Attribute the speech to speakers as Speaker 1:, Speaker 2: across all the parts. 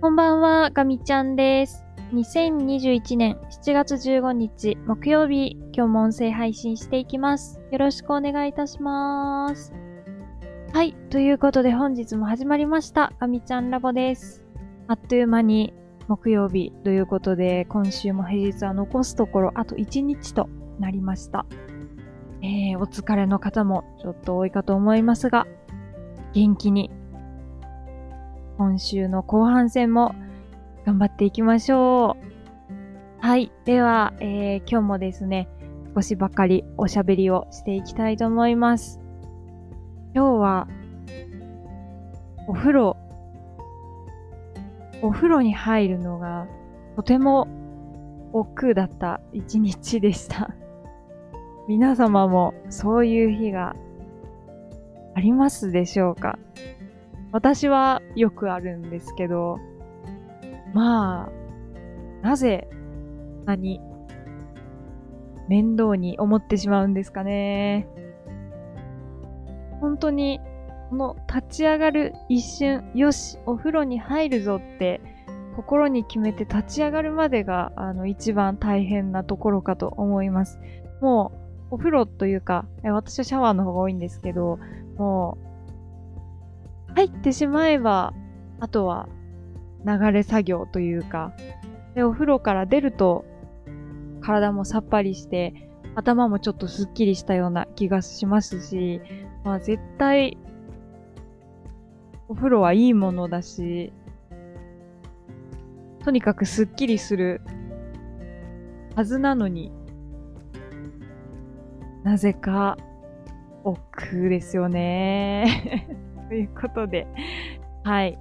Speaker 1: こんばんは、ガミちゃんです。2021年7月15日木曜日、今日も音声配信していきます。よろしくお願いいたします。はい、ということで本日も始まりました、ガミちゃんラボです。あっという間に木曜日ということで、今週も平日は残すところあと1日となりました。えー、お疲れの方もちょっと多いかと思いますが、元気に今週の後半戦も頑張っていきましょう。はい。では、えー今日もですね、少しばかりおしゃべりをしていきたいと思います。今日は、お風呂、お風呂に入るのがとても億劫だった一日でした。皆様もそういう日がありますでしょうか？私はよくあるんですけど、まあ、なぜ、何、面倒に思ってしまうんですかね。本当に、この立ち上がる一瞬、よし、お風呂に入るぞって、心に決めて立ち上がるまでが、あの、一番大変なところかと思います。もう、お風呂というか、私はシャワーの方が多いんですけど、もう、入ってしまえば、あとは流れ作業というか、で、お風呂から出ると、体もさっぱりして、頭もちょっとスッキリしたような気がしますし、まあ絶対、お風呂はいいものだし、とにかくスッキリするはずなのに、なぜか、億劫ですよね。ということで、はい。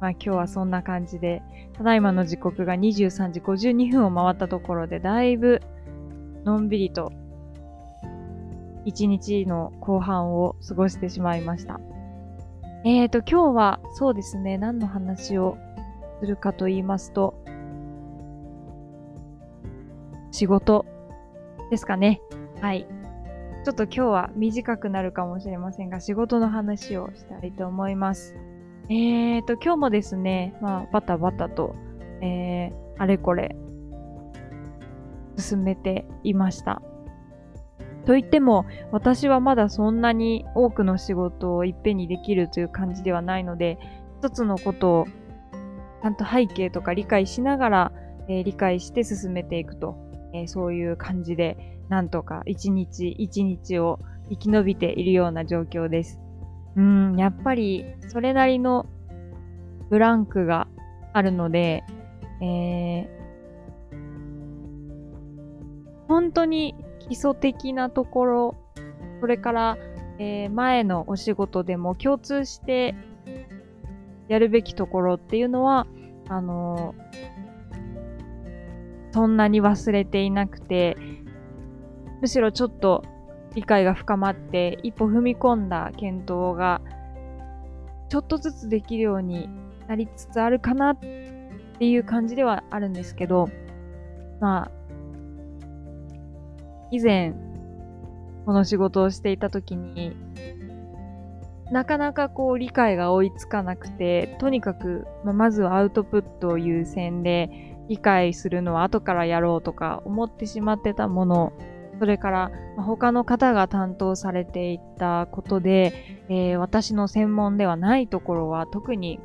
Speaker 1: まあ今日はそんな感じで、ただいまの時刻が23時52分を回ったところで、だいぶのんびりと一日の後半を過ごしてしまいました。えーと、今日はそうですね、何の話をするかと言いますと、仕事ですかね。はい。ちょっと今日は短くなるかもしれませんが、仕事の話をしたいと思います。えーと、今日もですね、まあ、バタバタと、えー、あれこれ、進めていました。と言っても、私はまだそんなに多くの仕事をいっぺんにできるという感じではないので、一つのことをちゃんと背景とか理解しながら、えー理解して進めていくと、えーそういう感じで、なんとか一日一日を生き延びているような状況です。うん、やっぱりそれなりのブランクがあるので、えー本当に基礎的なところ、それから、えー前のお仕事でも共通してやるべきところっていうのは、あのーそんなに忘れていなくて、むしろちょっと理解が深まって、一歩踏み込んだ検討が、ちょっとずつできるようになりつつあるかなっていう感じではあるんですけど、まあ、以前、この仕事をしていた時に、なかなかこう理解が追いつかなくて、とにかく、まあまずはアウトプットを優先で、理解するのは後からやろうとか思ってしまってたもの、それから他の方が担当されていたことで、えー私の専門ではないところは特に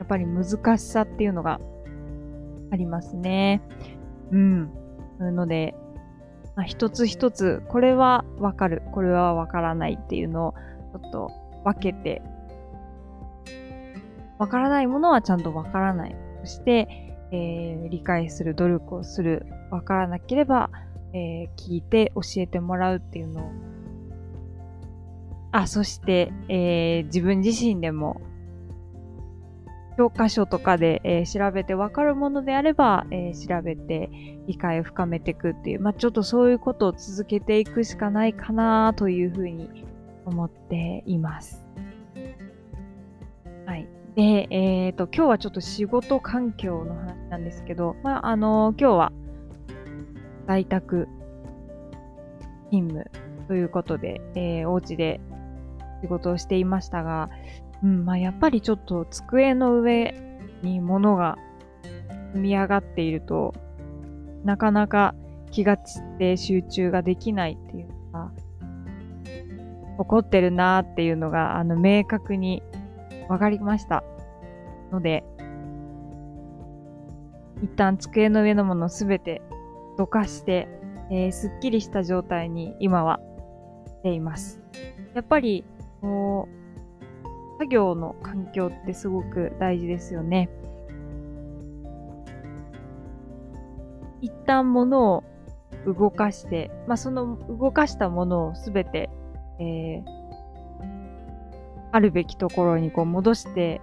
Speaker 1: やっぱり難しさっていうのがありますね。うん。なので、まあ、一つ一つ、これはわかる、これはわからないっていうのをちょっと分けて、わからないものはちゃんとわからない。そして、えー理解する努力をする。わからなければ、えー聞いて教えてもらうっていうのを。あ、そして、えー自分自身でも、教科書とかで、えー調べてわかるものであれば、えー調べて理解を深めていくっていう、まあ、ちょっとそういうことを続けていくしかないかなというふうに思っています。で、えっ、と、今日はちょっと仕事環境の話なんですけど、まあ、あの今日は在宅勤務ということで、えーお家で仕事をしていましたが、うん、まあ、やっぱりちょっと机の上に物が積み上がっていると、なかなか気が散って集中ができないっていうか、怒ってるなーっていうのが、あの、明確に分かりました。ので、一旦机の上のものすべてどかして、えー、すっきりした状態に今はしています。やっぱり、こう、作業の環境ってすごく大事ですよね。一旦物を動かして、まあ、その動かしたものをすべて、えー、あるべきところにこう戻して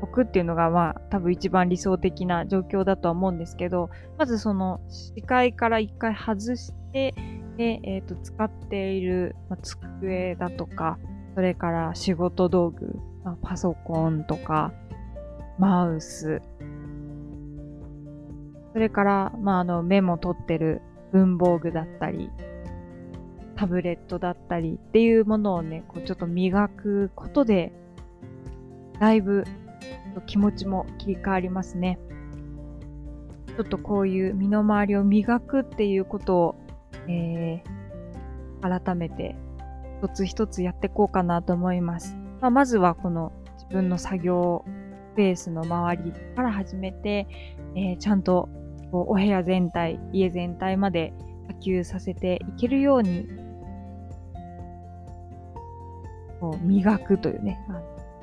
Speaker 1: おくっていうのが、まあ、多分一番理想的な状況だとは思うんですけど、まずその視界から一回外して、で、えっ、ー、と、使っている、まあ、机だとか、それから仕事道具、まあ、パソコンとか、マウス、それから、まあ、あの、メモ取ってる文房具だったり、タブレットだったりっていうものをね、こうちょっと磨くことで、だいぶ気持ちも切り替わりますね。ちょっとこういう身の回りを磨くっていうことを、えー、改めて一つ一つやっていこうかなと思います。まあ、まずはこの自分の作業スペースの周りから始めて、えー、ちゃんとお部屋全体、家全体まで波及させていけるように、こう磨くというね、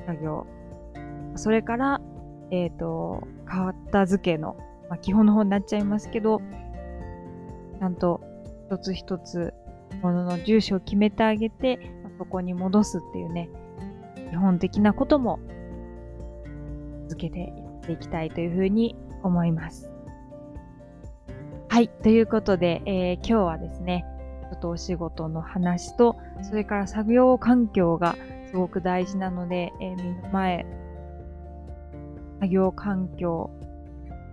Speaker 1: 作業。それから、えっ、ー、と、片付けの、まあ、基本の方になっちゃいますけど、ちゃんと一つ一つものの住所を決めてあげて、まあ、そこに戻すっていうね、基本的なことも続けていっていきたいというふうに思います。はい。ということで、えー、今日はですね、ちょっとお仕事の話と、それから作業環境がすごく大事なので、えー、目の前、作業環境、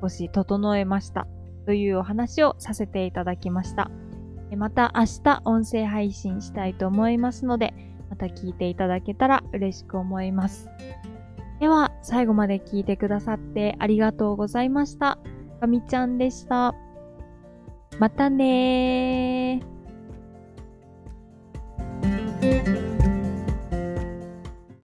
Speaker 1: 少し整えました。というお話をさせていただきました。また明日音声配信したいと思いますので、また聞いていただけたら嬉しく思います。では、最後まで聞いてくださってありがとうございました。かみちゃんでした。またねー。